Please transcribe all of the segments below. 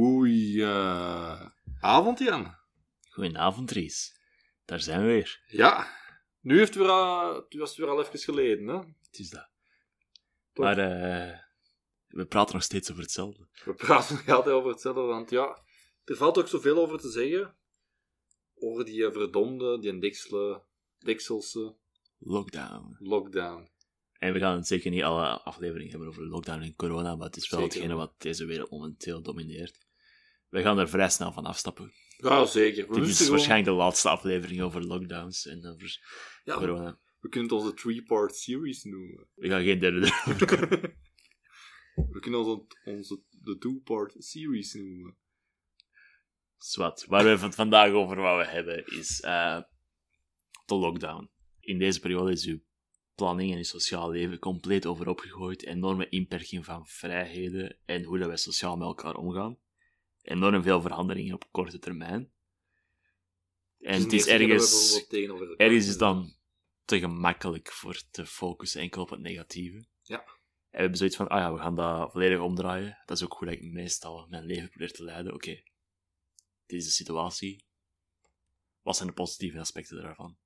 Goeie avond, Jan. Goedenavond, Dries. Daar zijn we weer. Ja, nu heeft het weer, het was het weer al even geleden, hè? Het is dat. Toch? Maar eh, we praten nog steeds over hetzelfde. We praten nog altijd over hetzelfde, want ja, er valt ook zoveel over te zeggen. Over die eh, verdomde, die dekselen, dekselse Lockdown. lockdown. En we gaan zeker niet alle afleveringen hebben over lockdown en corona, maar het is wel Zeker hetgene wat deze wereld momenteel domineert. We gaan er vrij snel van afstappen. Ja, zeker. We, Dit is gewoon- waarschijnlijk de laatste aflevering over lockdowns en over ja, corona. we kunnen het onze three-part series noemen. We gaan geen derde we kunnen onze, onze de two-part series noemen. Zwat. Waar we het vandaag over wouden hebben is eh, de lockdown. In deze periode is uw planning en uw sociaal leven compleet overhoop gegooid. Enorme inperking van vrijheden en hoe dat wij sociaal met elkaar omgaan. Enorm veel veranderingen op korte termijn. En het is ergens, ergens is zitten. dan te gemakkelijk voor te focussen enkel op het negatieve. Ja. En we hebben zoiets van, ah ja, we gaan dat volledig omdraaien. Dat is ook hoe dat ik meestal mijn leven probeer te leiden. Oké, dit is de situatie. Wat zijn de positieve aspecten daarvan?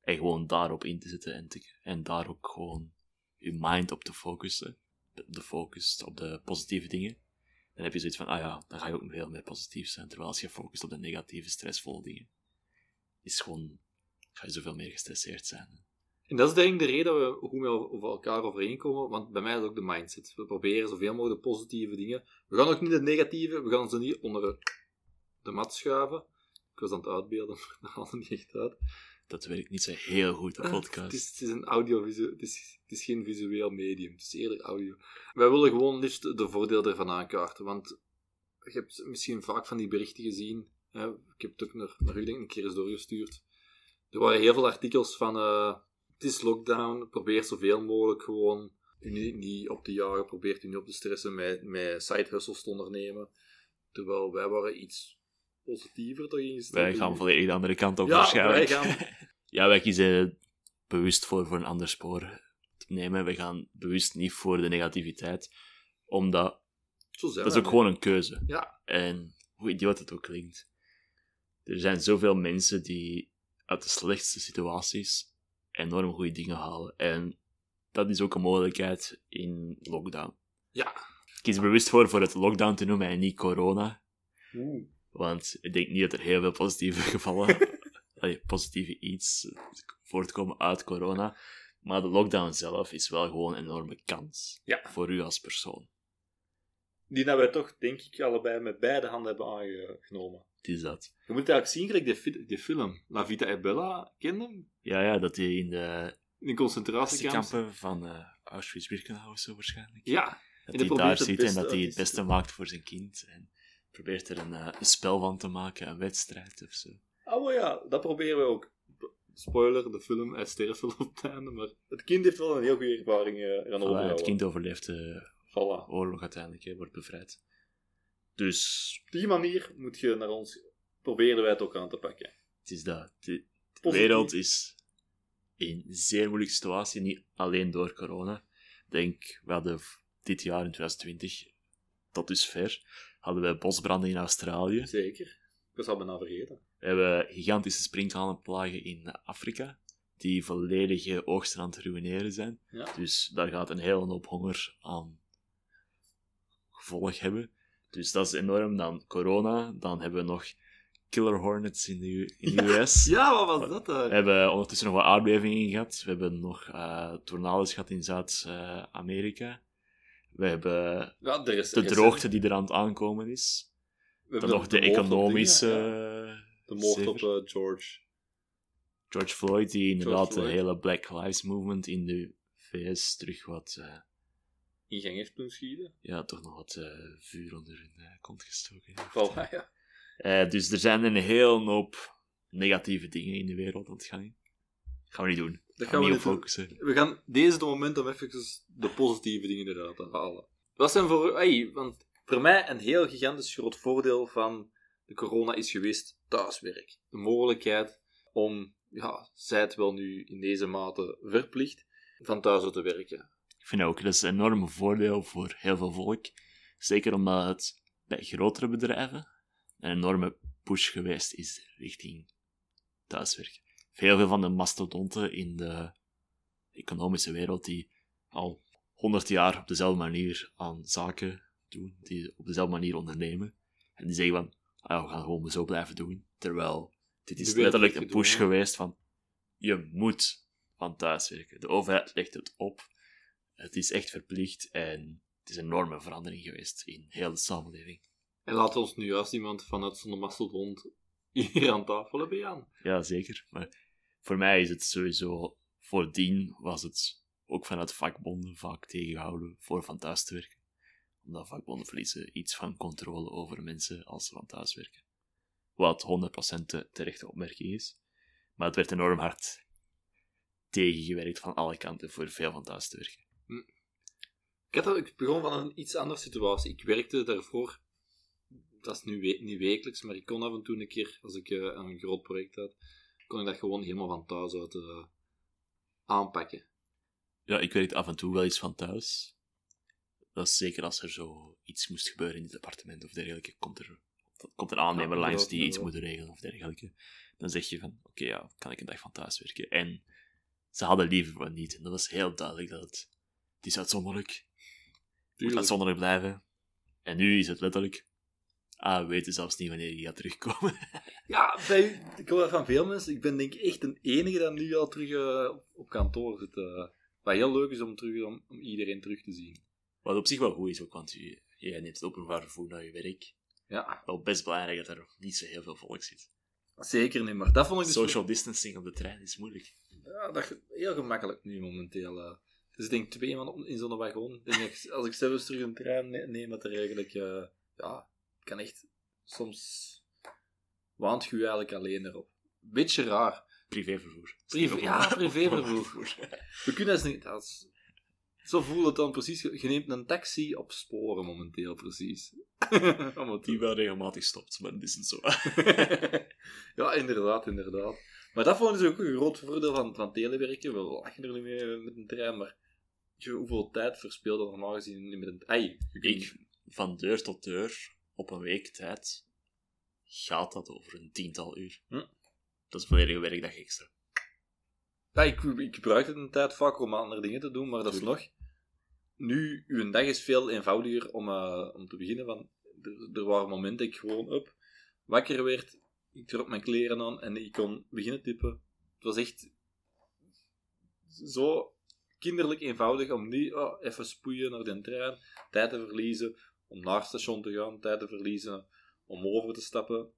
En gewoon daarop in te zetten en, te, en daar ook gewoon je mind op te focussen. De focus op de positieve dingen. Dan heb je zoiets van, ah ja, dan ga je ook veel meer positief zijn. Terwijl als je focust op de negatieve, stressvolle dingen, is gewoon, ga je zoveel meer gestresseerd zijn. En dat is denk ik de reden dat we, hoe we over elkaar overeenkomen, want bij mij is ook de mindset. We proberen zoveel mogelijk de positieve dingen. We gaan ook niet de negatieve, we gaan ze niet onder de, de mat schuiven. Ik was aan het uitbeelden, maar dat haalde niet echt uit. Dat werkt niet zo heel goed, de Het podcast. is, het is een audiovisueel, het is, het is geen visueel medium, het is eerder audio. Wij willen gewoon liefst de voordelen ervan aankaarten, want je hebt misschien vaak van die berichten gezien. Hè? Ik heb het ook naar, naar u denk ik een keer eens doorgestuurd. Er waren heel veel artikels van eh, het is lockdown, probeer zoveel mogelijk gewoon u niet, niet op te jagen, probeert u niet op te stressen met, met side hustles te ondernemen. Terwijl wij waren iets positiever erin gesteld. Wij gaan volledig de andere kant op Ja, waarschijnlijk. wij gaan- ja, wij kiezen bewust voor, voor een ander spoor te nemen. Wij gaan bewust niet voor de negativiteit. Omdat, Zo zijn dat is ook gewoon een keuze. Ja. En hoe idioot het ook klinkt. Er zijn zoveel mensen die uit de slechtste situaties enorm goede dingen halen. En dat is ook een mogelijkheid in lockdown. Ja. Ik kies er bewust voor voor het lockdown te noemen en niet corona. Oeh. Want ik denk niet dat er heel veel positieve gevallen, allee, positieve iets voortkomen uit corona. Maar de lockdown zelf is wel gewoon een enorme kans Ja. voor u als persoon. Die dat wij toch, denk ik, allebei met beide handen hebben aangenomen. Het is dat. Je moet eigenlijk zien, gelijk die film. La Vita e Bella, ken je hem? Ja, ja, dat hij in de In een concentratiekamp. kampen van eh Auschwitz-Birkenau zo waarschijnlijk. Ja. dat hij probeert daar het zit en dat hij het beste maakt voor zijn kind. En probeert er een, eh, een spel van te maken, een wedstrijd of zo. Oh maar ja, dat proberen we ook. Spoiler, de film, hij sterft wel op het einde, maar het kind heeft wel een heel goede ervaring eh gaan Voilà, overhouden. het kind overleeft de Voilà. oorlog uiteindelijk, hè, wordt bevrijd. Dus Op die manier moet je naar ons... Proberen wij het ook aan te pakken. het is dat. De, de wereld is in een zeer moeilijke situatie, niet alleen door corona. Ik denk, we hadden dit jaar in 2020, tot dusver, hadden we bosbranden in Australië. Zeker. Ik was al bijna vergeten. We hebben gigantische sprinkhanenplagen in Afrika, die volledige oogsten aan het ruïneren zijn. Ja. Dus daar gaat een hele hoop honger aan gevolg hebben. Dus dat is enorm. Dan corona, dan hebben we nog killer hornets in de, in de US. Ja, wat was dat? eh? We hebben ondertussen nog wat aardbevingen gehad. We hebben nog eh tornado's gehad in Zuid-Amerika. We hebben Ja, er is de er droogte die eraan het aankomen is. We Dan hebben nog de economische... dingen. De moord op eh, George. George Floyd, die inderdaad Floyd. een hele Black Lives Movement in de VS terug wat eh, in gang heeft doen schieten. Ja, toch nog wat eh, vuur onder hun eh, kont gestoken. Voilà, ja. Dus er zijn een heel hoop negatieve dingen in de wereld aan het gaan. Gaan we niet doen. Dat gaan we niet niet doen. focussen. We gaan deze het moment om even de positieve dingen eruit te halen. Wat zijn voor... Ey, want voor mij een heel gigantisch groot voordeel van de corona is geweest thuiswerk. De mogelijkheid om, ja, zij het wel nu in deze mate verplicht, van thuis uit te werken. Ik vind ook, dat is een enorm voordeel voor heel veel volk. Zeker omdat het bij grotere bedrijven een enorme push geweest is richting thuiswerken. Heel veel van de mastodonten in de economische wereld die al honderd jaar op dezelfde manier aan zaken doen, die op dezelfde manier ondernemen. En die zeggen van, ah we gaan gewoon zo blijven doen. Terwijl, dit is letterlijk een push geweest van, je moet van thuis werken. De overheid legt het op. Het is echt verplicht en het is een enorme verandering geweest in heel de samenleving. En laat ons nu juist iemand vanuit zo'n mastodont hier aan tafel hebben, Jan. Ja, zeker. Maar voor mij is het sowieso, voordien was het ook vanuit vakbonden vaak tegengehouden voor van thuis te werken. Omdat vakbonden verliezen iets van controle over mensen als ze van thuis werken. Wat 100% de terechte opmerking is. Maar het werd enorm hard tegengewerkt van alle kanten voor veel van thuis te werken. Ik, had, ik begon van een iets andere situatie. Ik werkte daarvoor, dat is nu niet wekelijks, maar ik kon af en toe een keer, als ik eh, een groot project had, kon ik dat gewoon helemaal van thuis uit eh, aanpakken. Ja, ik werkte af en toe wel iets van thuis. Dat is zeker als er zo iets moest gebeuren in het appartement of dergelijke, komt er, komt een aannemer Ja, langs die ja, iets ja. moet regelen of dergelijke. Dan zeg je van, oké, ja, kan ik een dag van thuis werken? En ze hadden liever van niet. En dat was heel duidelijk dat het, het is uitzonderlijk. Het moet uitzonderlijk blijven. En nu is het letterlijk, ah, we weten zelfs niet wanneer je gaat terugkomen. Ja, bij, ik hoor dat van veel mensen. Ik ben denk ik echt de enige dat nu al terug eh, op- kantoor zit. eh. wat heel leuk is om, terug, om, om iedereen terug te zien. Wat op zich wel goed is ook, want je, je neemt het openbaar vervoer naar je werk. Ja, Wel best belangrijk dat er niet zo heel veel volk zit. zeker niet. Maar dat vond ik dus Social distancing op de trein is moeilijk. Ja, dat is heel gemakkelijk nu momenteel. eh. Dus ik denk twee man in zo'n wagon. Denk ik- als ik zelfs terug een trein ne- neem, dat er eigenlijk... ja, kan echt... Soms waant je eigenlijk alleen erop. Beetje raar. Privévervoer. Privé- ja, privévervoer. We kunnen eens niet... Dat is, zo voelt het dan precies. Je neemt een taxi op sporen momenteel, precies. Die wel regelmatig stopt, maar dat is niet zo. ja, inderdaad, inderdaad. Maar dat vond ik dus ook een groot voordeel van, van telewerken. We lachen er niet mee met een trein, maar je, hoeveel tijd verspeelt dat normaal gezien met een... Ei, Ik, van deur tot deur, op een week tijd, gaat dat over een tiental uur. Hm. Dat is volledige werkdag extra. Ja, ik, ik gebruik het een tijd vaak om andere dingen te doen, maar dat is nog... Nu, uw dag is veel eenvoudiger om, eh, om te beginnen. Van, er, er waren momenten dat ik gewoon op, wakker werd, ik trok mijn kleren aan en ik kon beginnen tippen. Het was echt zo kinderlijk eenvoudig om nu oh, even spoeien naar de trein, tijd te verliezen, om naar het station te gaan, tijd te verliezen, om over te stappen.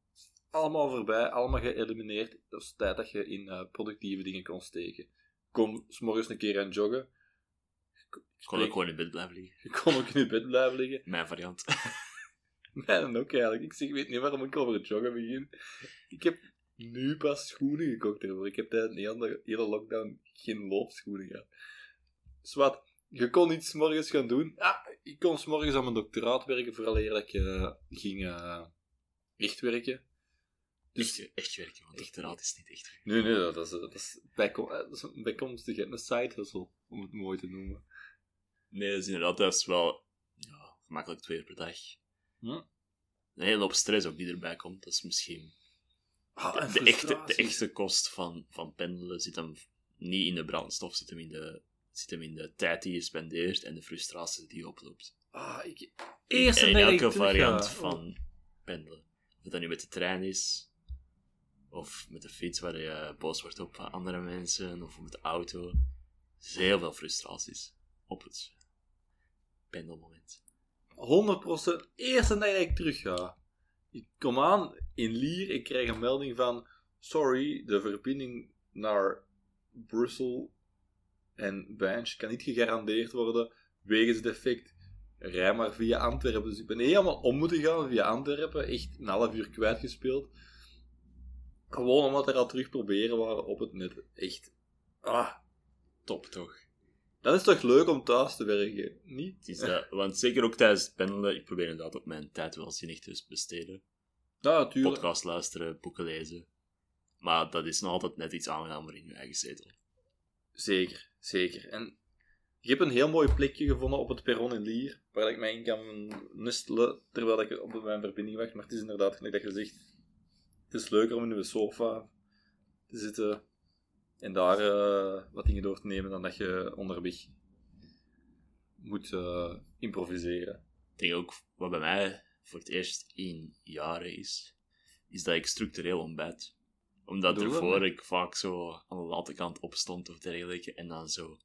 Allemaal voorbij, allemaal geëlimineerd. Dat is tijd dat je in eh, productieve dingen kon steken. Kom s'morgens een keer aan joggen. Ik kon ook gewoon in bed blijven liggen. Je kon ook in bed blijven liggen. Mijn variant. Dan ook eigenlijk. Ik, zeg, ik weet niet waarom ik over het joggen begin. Ik heb nu pas schoenen gekocht ervoor. Ik heb tijdens de hele, hele lockdown geen loopschoenen gehad. Dus je kon iets morgens gaan doen. Ja, ik kon 's morgens aan mijn doctoraat werken, vooral eer dat ik eh, ging eh, echt werken. Dus, Echt, echt werken, want doctoraat is niet echt werken. nee, nee, dat is, dat is, bijkom, eh, dat is een bijkomstige een side hustle, om het mooi te noemen. Nee, dat is inderdaad dat is wel ja, gemakkelijk twee uur per dag. Hm? Een hele hoop stress ook die erbij komt. Dat is misschien Ah, en de, echte, de echte kost van, van pendelen zit hem niet in de brandstof, zit hem in de, zit hem in de tijd die je spendeert en de frustratie die je oploopt. Ah, ik... Eerste in dat elke variant ga. van pendelen. Of dan nu met de trein is, of met de fiets waar je boos wordt op andere mensen, of met de auto. Er is heel veel frustraties op het pendelmoment. 100% eerste dag dat ik terug ga. Ik kom aan in Lier, ik krijg een melding van... Sorry, de verbinding naar Brussel en Bench kan niet gegarandeerd worden. wegens defect, rij maar via Antwerpen. Dus ik ben helemaal om moeten gaan via Antwerpen. Echt een half uur kwijtgespeeld. Gewoon omdat er al terug proberen waren op het net. Echt. Ah, Top toch? dat is toch leuk om thuis te werken, niet? Het is dat, want zeker ook tijdens het pendelen, ik probeer inderdaad op mijn tijd wel zinnig te besteden. Ja, natuurlijk. Podcast luisteren, boeken lezen. Maar dat is nog altijd net iets aangenamer in je eigen zetel. Zeker, zeker. En ik heb een heel mooi plekje gevonden op het perron in Lier, waar ik mij in kan nestelen terwijl ik op mijn verbinding wacht. Maar het is inderdaad, gelijk dat je zegt, het is leuker om in een sofa te zitten en daar eh, wat dingen door te nemen dan dat je onderweg moet eh, improviseren. Ik denk ook, wat bij mij voor het eerst in jaren is, is dat ik structureel ontbijt. Omdat Doe dat, ervoor ik vaak zo aan de late kant opstond of dergelijke, en dan zo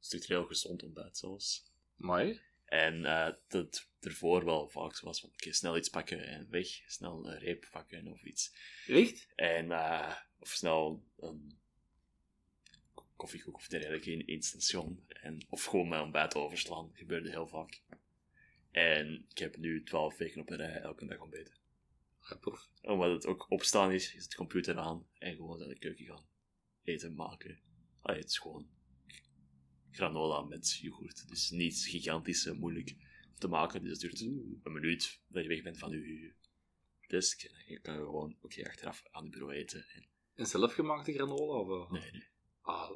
structureel gezond ontbijt zelfs. Maar En eh, dat ervoor wel vaak zo was van, oké, snel iets pakken en weg, snel een reep pakken of iets. echt? En, eh, of snel een koffiekoek of dergelijke in één station. En, of gewoon mijn ontbijt overslaan, gebeurde heel vaak. En ik heb nu twaalf weken op een rij elke dag ontbeten. Prof. Omdat het ook opstaan is, is het computer aan en gewoon naar de keuken gaan. Eten maken. Ah, het is gewoon granola met yoghurt. Dus niet gigantisch moeilijk te maken. Dus het duurt een minuut dat je weg bent van je desk. En je kan gewoon oké achteraf aan je bureau eten. En, En zelfgemaakte granola? Of, nee, nee. Ah,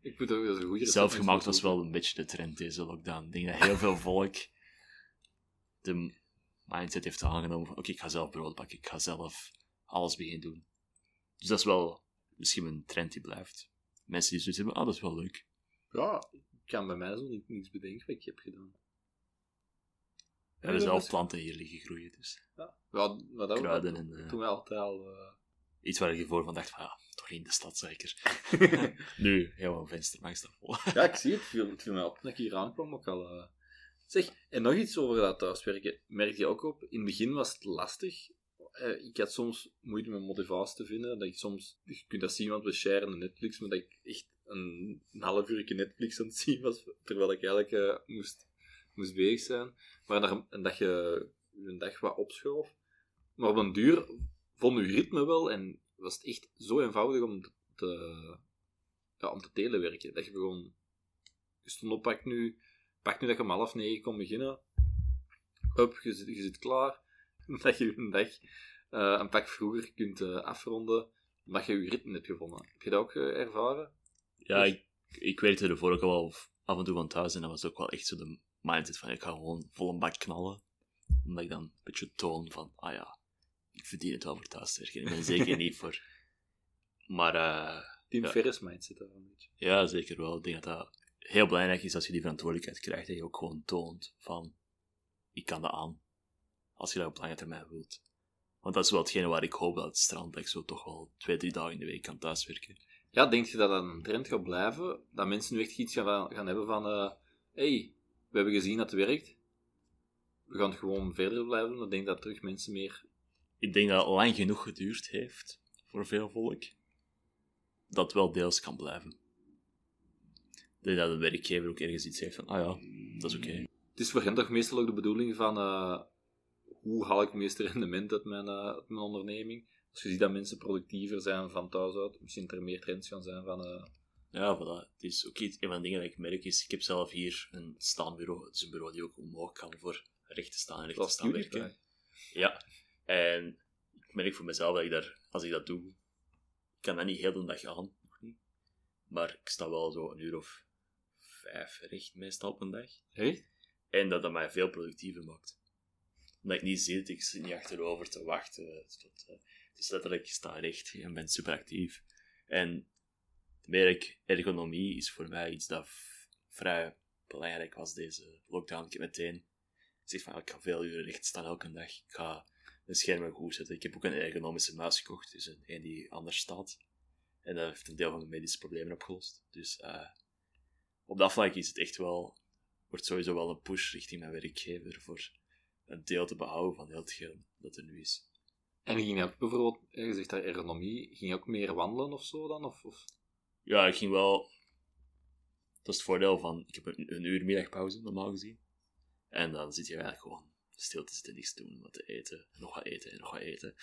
ik moet ook eens een goede Zelfgemaakt was wel een beetje de trend deze lockdown. Ik denk dat heel veel volk de mindset heeft aangenomen van oké, ik ga zelf brood bakken, ik ga zelf alles beginnen doen. Dus dat is wel misschien een trend die blijft. Mensen die zoiets hebben, ah, dat is wel leuk. Ja, ik kan bij mij zo niet, niets bedenken wat ik heb gedaan. We hebben zelf planten hier liggen groeien, dus Ja, ja maar dat, kruiden dat en eh, doen wij altijd al. eh. iets waar je voor van dacht van, ja, toch in de stad zeker. nu, heel een venster langs de vol. ja, ik zie het. Het viel, het viel mij op dat ik hier aankwam ook al. eh. Zeg, en nog iets over dat thuiswerken. Merk je ook op? In het begin was het lastig. Eh, ik had soms moeite met motivatie te vinden. Dat ik soms, je kunt dat zien, want we sharen een Netflix, maar dat ik echt een, een half uur Netflix aan het zien was, terwijl ik eigenlijk eh, moest, moest bezig zijn. Maar dat, en dat je je dag wat opschoof. Maar op een duur vond je ritme wel en was het echt zo eenvoudig om te, ja, om te telewerken. Dat je gewoon, je stond op, pak nu, pak nu dat je om half negen kon beginnen. Hup, je zit, je zit klaar. Dat je een dag eh, een pak vroeger kunt eh, afronden, omdat je je ritme hebt gevonden. Heb je dat ook eh, ervaren? Ja, ik, ik werkte ervoor ook al wel af en toe van thuis en dat was ook wel echt zo de mindset van ik ga gewoon vol een bak knallen. Omdat ik dan een beetje toon van, ah ja, ik verdien het wel voor thuis te werken. Ik ben zeker niet voor... Maar eh, Team Ja. Ferris mindset daar een beetje. ja, zeker wel. Ik denk dat dat heel belangrijk is als je die verantwoordelijkheid krijgt. Dat je ook gewoon toont van, ik kan dat aan. Als je dat op lange termijn wilt. Want dat is wel hetgene waar ik hoop dat het strand, dat ik zo toch wel twee, drie dagen in de week kan thuiswerken. Ja, denk je dat dat een trend gaat blijven? Dat mensen nu echt iets gaan, gaan hebben van... eh hey, we hebben gezien dat het werkt. We gaan het gewoon verder blijven doen. Ik denk dat terug mensen meer... ik denk dat het lang genoeg geduurd heeft voor veel volk, dat het wel deels kan blijven. Denk dat de werkgever ook ergens iets heeft van, ah ja, dat is oké. Het is voor hen toch meestal ook de bedoeling van... eh, hoe haal ik het meeste rendement uit mijn, eh, uit mijn onderneming? Als je ziet dat mensen productiever zijn van thuis uit, misschien er meer trends gaan zijn van... eh, Ja, voilà. Het is ook iets, een van de dingen dat ik merk is, ik heb zelf hier een staanbureau, het is een bureau die ook omhoog kan voor recht te staan en recht te staan werken. Ja, en ik merk voor mezelf dat ik daar, als ik dat doe, ik kan dat niet heel de dag aan, nog niet. Maar ik sta wel zo een uur of vijf recht meestal op een dag. Echt? En dat dat mij veel productiever maakt. Omdat ik niet zit, ik zit niet achterover te wachten. Het, tot, het is letterlijk, ik sta recht en ben super actief. En merk, ergonomie is voor mij iets dat vrij belangrijk was deze lockdown. Ik heb meteen gezegd van, ik ga veel uren recht staan elke dag. Ik ga mijn schermen goed zetten. Ik heb ook een ergonomische muis gekocht, dus een, een die anders staat. En dat heeft een deel van de medische problemen opgelost. Dus eh, op dat vlak is het echt wel wordt sowieso wel een push richting mijn werkgever voor een deel te behouden van heel hetgeen dat er nu is. En ging je ook bijvoorbeeld, je zegt daar ergonomie, ging je ook meer wandelen of zo dan? Of, of? Ja, ik ging wel... Dat is het voordeel van, ik heb een, een uur middagpauze, normaal gezien. En dan zit je eigenlijk gewoon stil te zitten, niks te doen, wat te eten, en nog wat eten, en nog wat eten.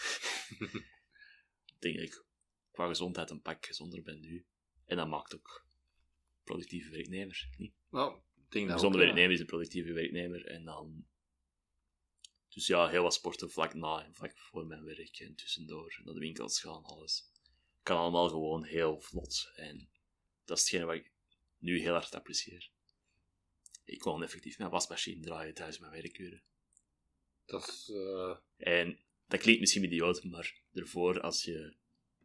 ik denk dat ik qua gezondheid een pak gezonder ben nu. En dat maakt ook productieve werknemer, niet? Nou, ik denk Een dat ja. werknemer is een productieve werknemer. En dan... Dus ja, heel wat sporten vlak na en vlak voor mijn werk en tussendoor. Naar de winkels gaan, alles. Kan allemaal gewoon heel vlot. En dat is hetgene wat ik nu heel hard apprecieer. Ik kon effectief mijn wasmachine draaien tijdens mijn werkuren. Dat is... eh, En dat klinkt misschien idioot, maar ervoor, als je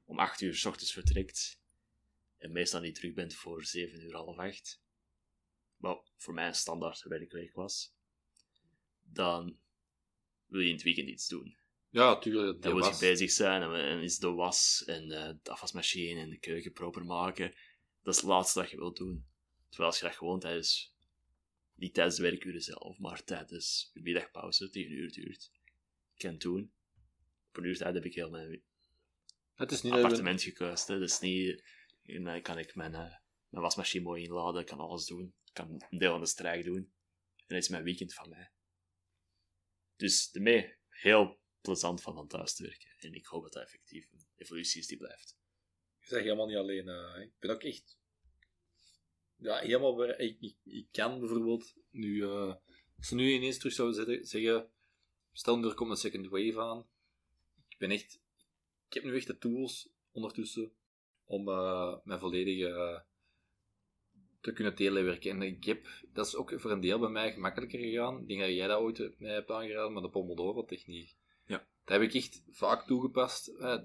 om 8 uur s ochtends vertrekt en meestal niet terug bent voor 7 uur, half 8, wat voor mij een standaard werkweek was, dan wil je in het weekend iets doen. ja, tuurlijk. Dan dat moet je bezig zijn en, en is de was en eh, de afwasmachine en de keuken proper maken. Dat is het laatste dat je wilt doen. Terwijl als je dat gewoon tijdens, niet tijdens de werkuren zelf, maar tijdens je middagpauze, die een uur duurt, kan doen. Op een uur tijd heb ik heel mijn Het is niet dat appartement gekozen. hè. Dus niet, en dan kan ik mijn, eh, mijn wasmachine mooi inladen, kan alles doen. kan een deel van de strijk doen. En dat is mijn weekend van mij. Dus daarmee heel plezant van van thuis te werken. En ik hoop dat dat effectief een evolutie is die blijft. Ik zeg helemaal niet alleen. eh, ik ben ook echt. Ja, helemaal. Ik, kan bijvoorbeeld nu. eh, als ze nu ineens terug zouden zeggen, zeggen. Stel nu er komt een second wave aan. Ik ben echt. Ik heb nu echt de tools ondertussen. Om eh mijn volledige. eh, te kunnen telewerken. En ik heb. Dat is ook voor een deel bij mij gemakkelijker gegaan. Ik denk dat jij dat ooit mij hebt aangeraden, maar de Pomodoro-techniek. Ja. Dat heb ik echt vaak toegepast. Eh, Daar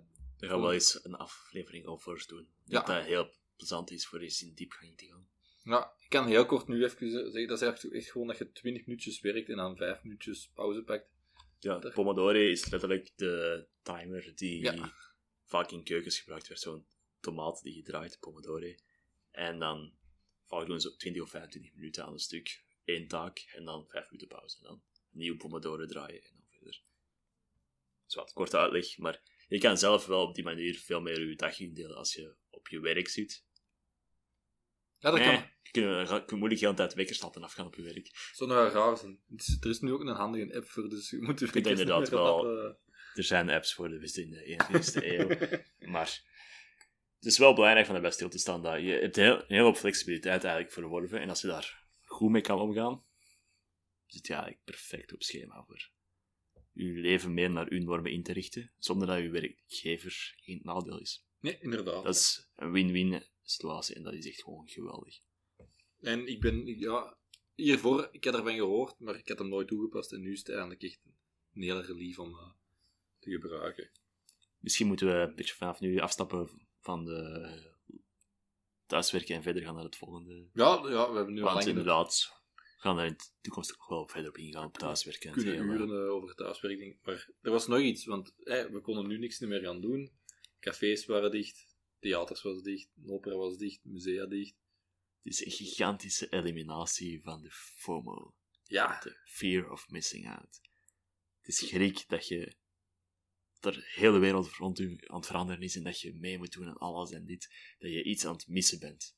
gaan we wel eens een aflevering over doen. Ja. Dat dat heel plezant is voor eens in diepgang te gaan. Ja, ik kan heel kort nu even zeggen, dat is echt, echt gewoon dat je 20 minuutjes werkt en dan 5 minuutjes pauze pakt. Ja, Daar- Pomodoro is letterlijk de timer die Ja. vaak in keukens gebruikt werd. Zo'n tomaat die je draait, Pomodoro. En dan vaak doen ze 20 of 25 minuten aan een stuk, één taak, en dan 5 minuten pauze. En dan een nieuw Pomodoro draaien en dan verder. Zo wat korte uitleg, maar je kan zelf wel op die manier veel meer je dag indelen als je op je werk zit. Ja, dat Nee, kan je kunt, je kunt moeilijk de hele tijd wekkers laten afgaan op je werk. zo nou raar zijn. Er is nu ook een handige app voor, dus je moet de kunt wekkers inderdaad wel- laten- Er zijn apps voor de wist in de 21ste eeuw. Maar het is wel belangrijk van de best stil te staan dat je hebt heel, hele hoop flexibiliteit eigenlijk verworven. En als je daar goed mee kan omgaan, zit je eigenlijk perfect op schema voor je leven meer naar uw normen in te richten, zonder dat je werkgever geen nadeel is. Nee, inderdaad. Dat is een win-win situatie en dat is echt gewoon geweldig. En ik ben, ja, hiervoor, ik had ervan gehoord, maar ik had hem nooit toegepast en nu is het eigenlijk echt een hele relief om eh, te gebruiken. Misschien moeten we een beetje vanaf nu afstappen van de thuiswerken en verder gaan naar het volgende Ja, ja we hebben nu al Want inderdaad, we gaan er in de toekomst ook wel verder op ingaan op thuiswerken. en het kunnen uren eh, over thuiswerking. Maar er was nog iets, want we konden nu niks meer gaan doen. Cafés waren dicht, theaters was dicht, opera was dicht, musea dicht. Het is een gigantische eliminatie van de FOMO. Ja, De fear of missing out. Het is schrik dat je de hele wereld rond u aan het veranderen is en dat je mee moet doen aan alles en dit. Dat je iets aan het missen bent.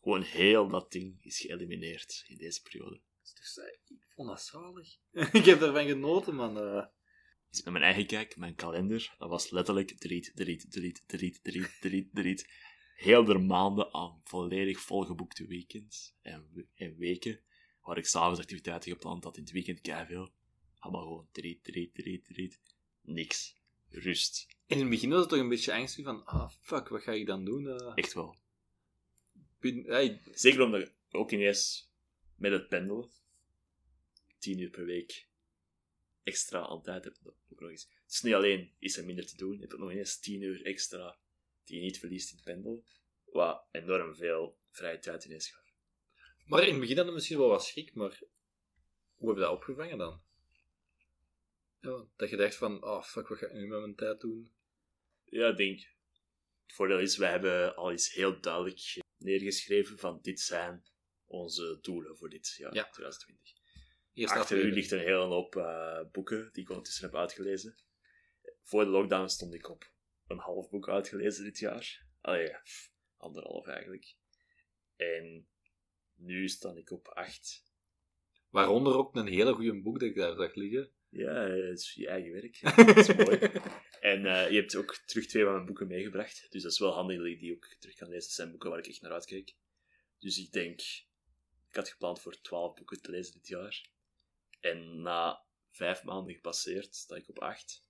Gewoon heel dat ding is geëlimineerd in deze periode. dus, ik vond dat zalig. ik heb ervan genoten, man. eh. Dus met mijn eigen kijk, mijn kalender, dat was letterlijk delete, delete, delete, delete, delete, delete, delete. Heel de maanden aan volledig volgeboekte weekends en, en weken, waar ik s'avonds activiteiten gepland had, in het weekend veel. Allemaal gewoon delete, delete, delete, delete. Niks. Rust. En in het begin was het toch een beetje angstig van, ah, fuck, wat ga ik dan doen? eh? Echt wel. bin- hey, Zeker omdat ook ineens met het pendelen, tien uur per week, extra aan tijd heb. Dat ook nog eens. Het is niet alleen is er minder te doen, je hebt ook nog eens tien uur extra die je niet verliest in het pendelen, wat enorm veel vrije tijd ineens gaf. maar in het begin hadden we misschien wel wat schrik, maar hoe heb je dat opgevangen dan? Ja, dat je dacht van, ah, fuck, wat ga ik nu met mijn tijd doen? Ja, ik denk, het voordeel is, wij hebben al iets heel duidelijk neergeschreven van dit zijn onze doelen voor dit jaar, Ja. 2020. Eerst Achter u ligt een hele hoop eh, boeken die ik ondertussen heb uitgelezen. Voor de lockdown stond ik op een half boek uitgelezen dit jaar. Allee, pff, anderhalf eigenlijk. En nu sta ik op 8. Waaronder ook een hele goede boek dat ik daar zag liggen. Ja, het is je eigen werk. Dat is mooi. En eh, je hebt ook terug twee van mijn boeken meegebracht. Dus dat is wel handig dat ik die ook terug kan lezen. Dat zijn boeken waar ik echt naar uitkijk. Dus ik denk... Ik had gepland voor 12 boeken te lezen dit jaar. En na vijf maanden gepasseerd sta ik op 8.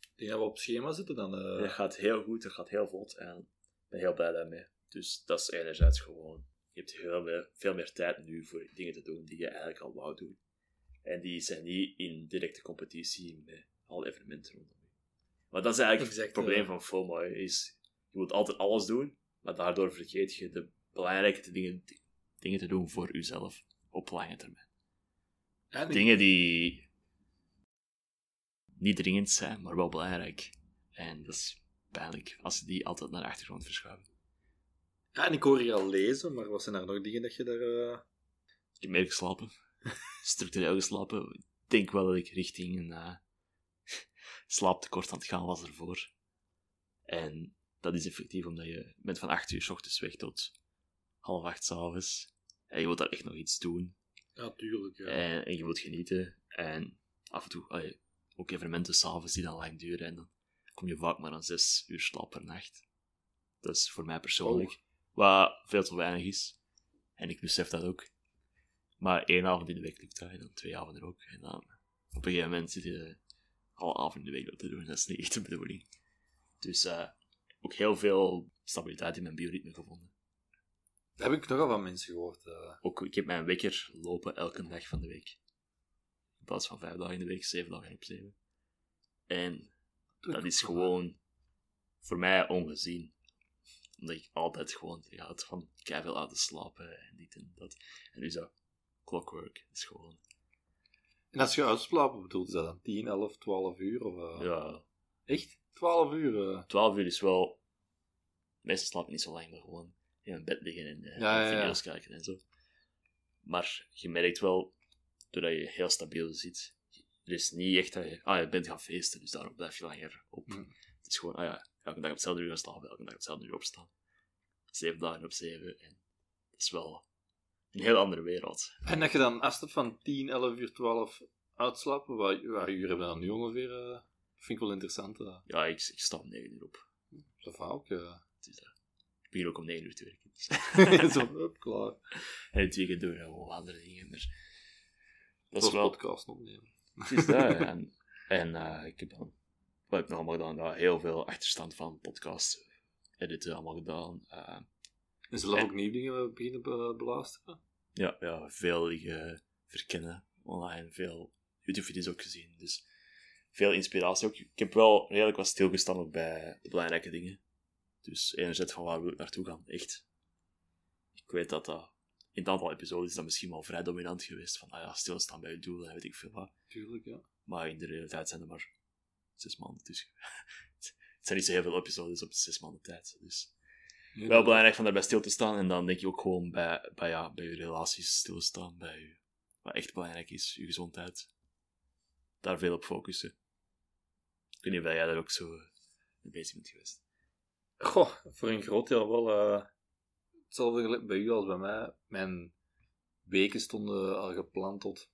Ik denk dat we op schema zitten dan. eh. Dat gaat heel goed, dat gaat heel vlot. En ik ben heel blij daarmee. Dus dat is enerzijds gewoon... Je hebt heel meer, veel meer tijd nu voor dingen te doen die je eigenlijk al wou doen. En die zijn niet in directe competitie met alle evenementen rondom je. Maar dat is eigenlijk Exact, het probleem ja. van FOMO. Is, je wilt altijd alles doen, maar daardoor vergeet je de belangrijke dingen, dingen te doen voor jezelf op lange termijn. Ja, Dingen die niet dringend zijn, maar wel belangrijk. En dat is pijnlijk als ze die altijd naar de achtergrond verschuiven. ja, en ik hoor je al lezen, maar wat zijn er nog dingen dat je daar... eh, Ik heb meer geslapen. Structureel geslapen. Ik denk wel dat ik richting een eh, slaaptekort aan het gaan was ervoor. En dat is effectief omdat je bent van 8 uur s ochtends weg tot half 8 s avonds. En je wilt daar echt nog iets doen. Ja, tuurlijk. Ja. En, en je wilt genieten. En af en toe allee, ook evenementen s'avonds die dan lang duren. En dan kom je vaak maar aan 6 uur slaap per nacht. Dat is voor mij persoonlijk wat veel te weinig is. En ik besef dat ook. Maar één avond in de week lukt dat, en dan twee avonden ook. En dan op een gegeven moment zit je alle avond in de week dat te doen. Dat is niet echt de bedoeling. Dus eh, ook heel veel stabiliteit in mijn bioritme gevonden. Dat heb ik nogal van mensen gehoord. eh. Ook, ik heb mijn wekker lopen elke dag van de week. In plaats van vijf dagen in de week, zeven dagen op zeven. En dat is gewoon voor mij ongezien. Omdat ik altijd gewoon ja, het van uit te slapen en dit en dat. En nu dat clockwork. Is gewoon, En als je uitslapen bedoelt, is dat dan 10, 11, 12 uur? Of, eh, ja, Echt? 12 uur? eh. 12 uur is wel. Meestal slaap ik niet zo lang, maar gewoon in mijn bed liggen en Ja, ja, ja. video's kijken en zo. Maar je merkt wel, doordat je heel stabiel zit, er is niet echt dat je, ah, je bent gaan feesten, dus daarom blijf je langer op. Hm. Het is gewoon, ah ja, elke dag op hetzelfde uur gaan slapen, elke dag op hetzelfde uur opstaan. Zeven dagen op zeven, en dat is wel een heel andere wereld. En dat je dan, het van 10, 11 uur, 12 uitslapen, wat, wat uur hebben we dan nu ongeveer? Dat vind ik wel interessant. eh. Ja, ik, ik sta om negen uur op. Zo vaak ook. eh. Het is, eh, ik begin ook om negen uur te werken. Dus. Zo, hup, klaar. en het weekend doen we gewoon andere dingen, maar... Dat is wel... podcast opnemen. Het is dat. En, en ik heb dan... Wat heb ik nog allemaal gedaan? Heel veel achterstand van podcast editen allemaal gedaan. En zullen we En- ook nieuwe dingen beginnen be- beluisteren? ja, ja, veel verkennen online, veel YouTube-video's ook gezien. Dus veel inspiratie ook. Ik heb wel redelijk wat stilgestaan ook bij de belangrijke dingen. Dus enerzijds van waar wil ik naartoe gaan, echt. Ik weet dat dat in het aantal episodes is dat misschien wel vrij dominant geweest. Van, ah ja, stilstaan bij je doelen en weet ik veel wat. Tuurlijk, ja. Maar in de realiteit zijn er maar zes maanden tussen. het zijn niet zo heel veel episodes op zes maanden tijd. Dus wel belangrijk van daarbij stil te staan. En dan denk je ook gewoon bij, bij, ja, bij je relaties stilstaan. Bij je, wat echt belangrijk is, je gezondheid. Daar veel op focussen. Ik weet niet of jij daar ook zo eh, mee bezig bent geweest. Goh, voor een groot deel wel. eh hetzelfde bij u als bij mij. Mijn weken stonden al gepland tot,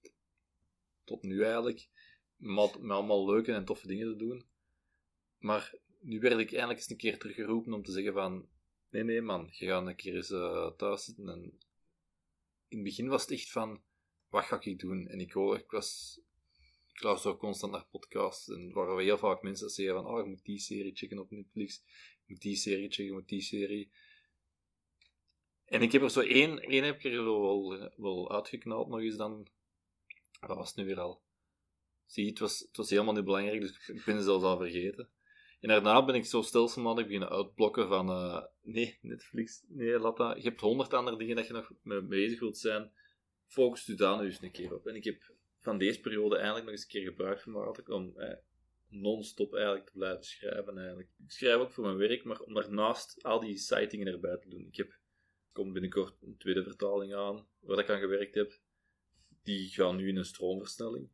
tot nu eigenlijk. Met, met allemaal leuke en toffe dingen te doen. Maar nu werd ik eindelijk eens een keer teruggeroepen om te zeggen van... Nee, nee man, je gaat een keer eens eh, thuis zitten. En in het begin was het echt van... Wat ga ik doen? En ik, hoor, ik was... Ik luister constant naar podcasts. En waren heel vaak mensen zeggen van... Oh, je moet die serie checken op Netflix. Je moet die serie checken, je moet die serie. En ik heb er zo één, één heb ik er wel, wel uitgeknald nog eens dan. Wat was het nu weer al? Zie, het was, het was helemaal niet belangrijk, dus ik ben het zelfs al vergeten. En daarna ben ik zo stelselmatig beginnen uitblokken van... eh, nee, Netflix, nee, laat. Je hebt honderd andere dingen dat je nog mee bezig wilt zijn. Focus je daar nu eens een keer op. En ik heb van deze periode eigenlijk nog eens een keer gebruik gemaakt om eh, non-stop eigenlijk te blijven schrijven. Eigenlijk. Ik schrijf ook voor mijn werk, maar om daarnaast al die sightingen erbij te doen. Ik heb, komt binnenkort een tweede vertaling aan, waar ik aan gewerkt heb. Die gaan nu in een stroomversnelling.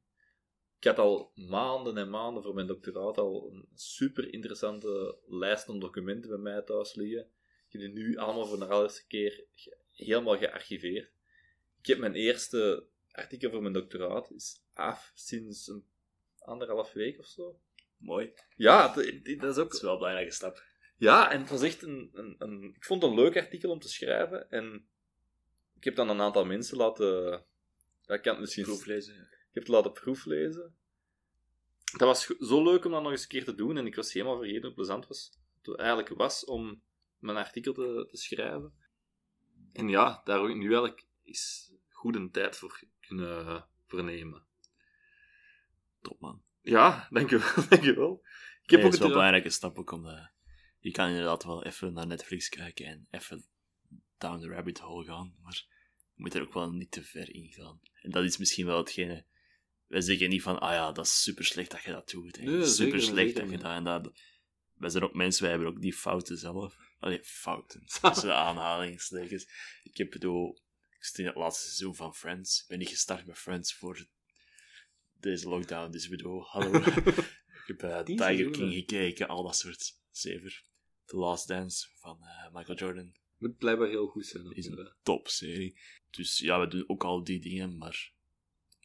Ik had al maanden en maanden voor mijn doctoraat al een super interessante lijst aan documenten bij mij thuis liggen. Ik heb die nu allemaal voor de allereerste keer helemaal gearchiveerd. Ik heb mijn eerste artikel voor mijn doctoraat is af sinds een anderhalf week of zo. Mooi. Ja, dat is Dat ook... is wel een belangrijke stap. Ja, en het was echt een, een, een... Ik vond het een leuk artikel om te schrijven. En ik heb dan een aantal mensen laten... Ik kan het misschien... Proeflezen. Ik heb het laten proeflezen. Dat was zo leuk om dat nog eens een keer te doen. En ik was helemaal vergeten hoe plezant was, het eigenlijk was om mijn artikel te, te schrijven. En ja, daar ook nu eigenlijk is goed een tijd voor kunnen vernemen. Top, man. Ja, dankjewel. dankjewel. Ik heb Nee, ook het is wel belangrijke stap ook omdat je kan inderdaad wel even naar Netflix kijken en even down the rabbit hole gaan, maar je moet er ook wel niet te ver in gaan. En dat is misschien wel hetgene. Wij zeggen niet van, ah ja, dat is super slecht dat je dat doet. Nee, super slecht dat je dat en dat. Wij zijn ook mensen, wij hebben ook die fouten zelf. Allee, fouten. Tussen de aanhalingstekens. Ik heb bedoel, ik zit in het laatste seizoen van Friends. Ik ben niet gestart met Friends voor deze lockdown, dus ik bedoel, hallo. Ik heb eh, Tiger seizoenen. King gekeken, al dat soort zever. The Last Dance van eh, Michael Jordan moet blijkbaar heel goed zijn. is een topserie. Dus ja, we doen ook al die dingen, maar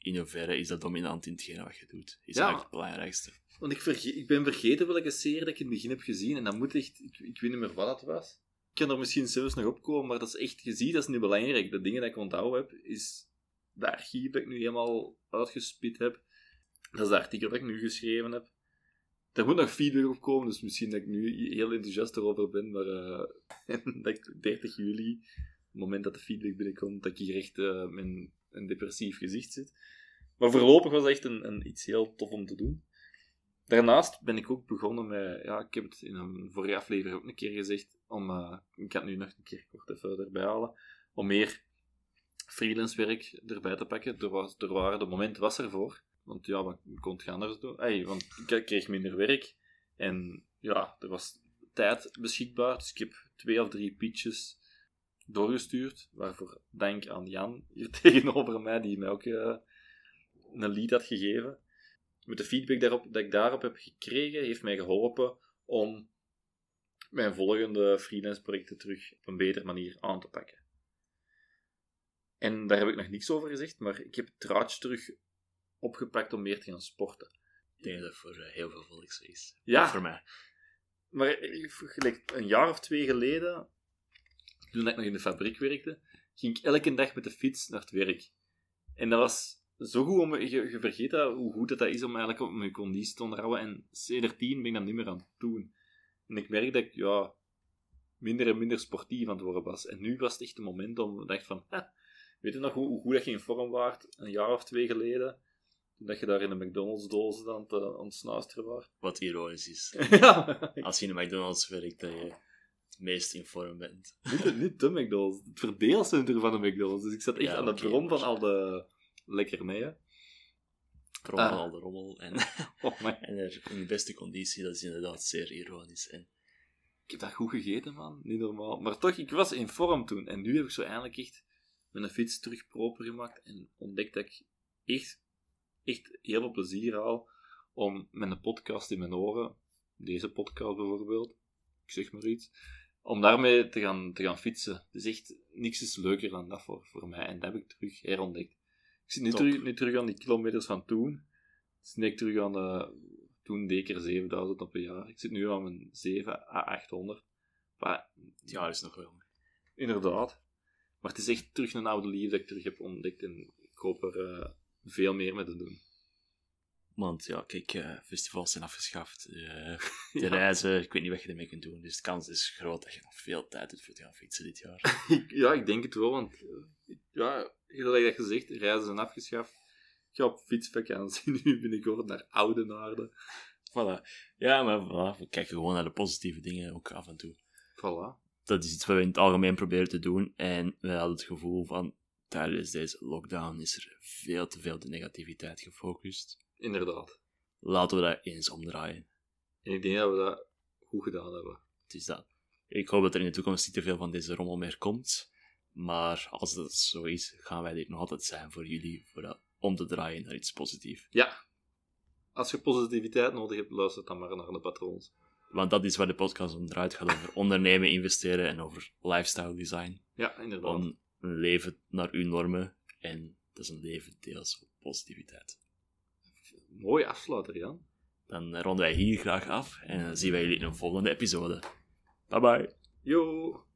in hoeverre is dat dominant in hetgene wat je doet? Is Ja. eigenlijk het belangrijkste. Want ik, verge- ik ben vergeten welke serie dat ik in het begin heb gezien. En dat moet echt... Ik, ik weet niet meer wat dat was. Ik kan er misschien zelfs nog opkomen, maar dat is echt... Je ziet, dat is niet belangrijk. De dingen die ik onthouden heb, is de archief dat ik nu helemaal uitgespit heb. Dat is de artikel dat ik nu geschreven heb. Daar moet nog feedback op komen, dus misschien dat ik nu heel enthousiast erover ben, maar eh, dat ik 30 juli, het moment dat de feedback binnenkomt, dat ik hier echt eh, met een, depressief gezicht zit. Maar voorlopig was echt een, een, iets heel tof om te doen. Daarnaast ben ik ook begonnen met, ja, ik heb het in een vorige aflevering ook een keer gezegd, om, eh, ik kan het nu nog een keer kort even erbij halen, om meer freelance werk erbij te pakken. Er, was, er waren, de moment was ervoor. Want ja, wat kon het anders doen? Want ik kreeg minder werk. En ja, er was tijd beschikbaar. Dus ik heb twee of drie pitches doorgestuurd. Waarvoor dank aan Jan hier tegenover mij, die mij ook eh, een lead had gegeven. Met de feedback daarop, dat ik daarop heb gekregen, heeft mij geholpen om mijn volgende freelance projecten terug op een betere manier aan te pakken. En daar heb ik nog niks over gezegd, maar ik heb het draadje terug opgepakt om meer te gaan sporten. Ik denk dat voor eh, heel veel volk zo is. Ja. Ook voor mij. Maar gelijk een jaar of twee geleden, toen ik nog in de fabriek werkte, ging ik elke dag met de fiets naar het werk. En dat was zo goed om... Je, je vergeet dat, hoe goed dat, dat is om eigenlijk op mijn conditie te onderhouden. En CD10 ben ik dat niet meer aan het doen. En ik merk dat ik ja, minder en minder sportief aan het worden was. En nu was het echt een moment om... Ik dacht van... "Ha, weet je nog hoe, hoe goed dat je in vorm waart een jaar of twee geleden? Toen dat je daar in de McDonald's-doos aan het, eh, aan het snuisteren was. Wat ironisch is. ja, Als je in de McDonald's werkt, dat je het meest in vorm bent. Niet de, niet de McDonald's, het verdeelcentrum van de McDonald's. Dus ik zat echt Ja, aan de bron van al de lekkernijen. Ah. van al de rommel. En, Oh, en er in de beste conditie, dat is inderdaad zeer ironisch. En Ik heb dat goed gegeten, man. Niet normaal. Maar toch, ik was in vorm toen. En nu heb ik zo eindelijk echt mijn fiets terug proper gemaakt. En ontdekt dat ik echt, echt heel veel plezier haal om met een podcast in mijn oren, deze podcast bijvoorbeeld, ik zeg maar iets, om daarmee te gaan, te gaan fietsen. Is echt, niks is leuker dan dat voor, voor mij. En dat heb ik terug herontdekt. Ik zit Top. terug, niet terug aan die kilometers van toen. Ik zit niet terug aan de... Toen deed ik er 7000 op een jaar. Ik zit nu aan mijn 7 à 800. Maar, het jaar is nog wel. inderdaad. Maar het is echt terug een oude liefde dat ik terug heb ontdekt. En ik hoop er eh, veel meer mee te doen. Want ja, kijk, eh, festivals zijn afgeschaft. eh, de Ja. reizen, ik weet niet wat je ermee kunt doen. Dus de kans is groot dat je nog veel tijd hebt voor te gaan fietsen dit jaar. Ja, ik denk het wel, want eh, ja, gelijk dat gezegd, reizen zijn afgeschaft. Ik ga op fietsvakantie nu binnenkort naar Oudenaarde. Voilà. Ja, maar voilà, we kijken gewoon naar de positieve dingen ook af en toe. Voilà. Dat is iets wat we in het algemeen proberen te doen. En we hadden het gevoel van, tijdens deze lockdown is er veel te veel de negativiteit gefocust. Inderdaad. Laten we dat eens omdraaien. En ik denk dat we dat goed gedaan hebben. Het is dat. Ik hoop dat er in de toekomst niet te veel van deze rommel meer komt. Maar als dat zo is, gaan wij dit nog altijd zijn voor jullie, voor dat om te draaien naar iets positiefs. Ja. Als je positiviteit nodig hebt, luister dan maar naar de patroons. Want dat is waar de podcast om draait. Gaat over ondernemen, investeren en over lifestyle design. Ja, inderdaad. Om een leven naar uw normen En dat is een leven deels op positiviteit. Mooi afsluiter, Jan. Dan ronden wij hier graag af en dan zien wij jullie in een volgende episode. Bye bye. Yo.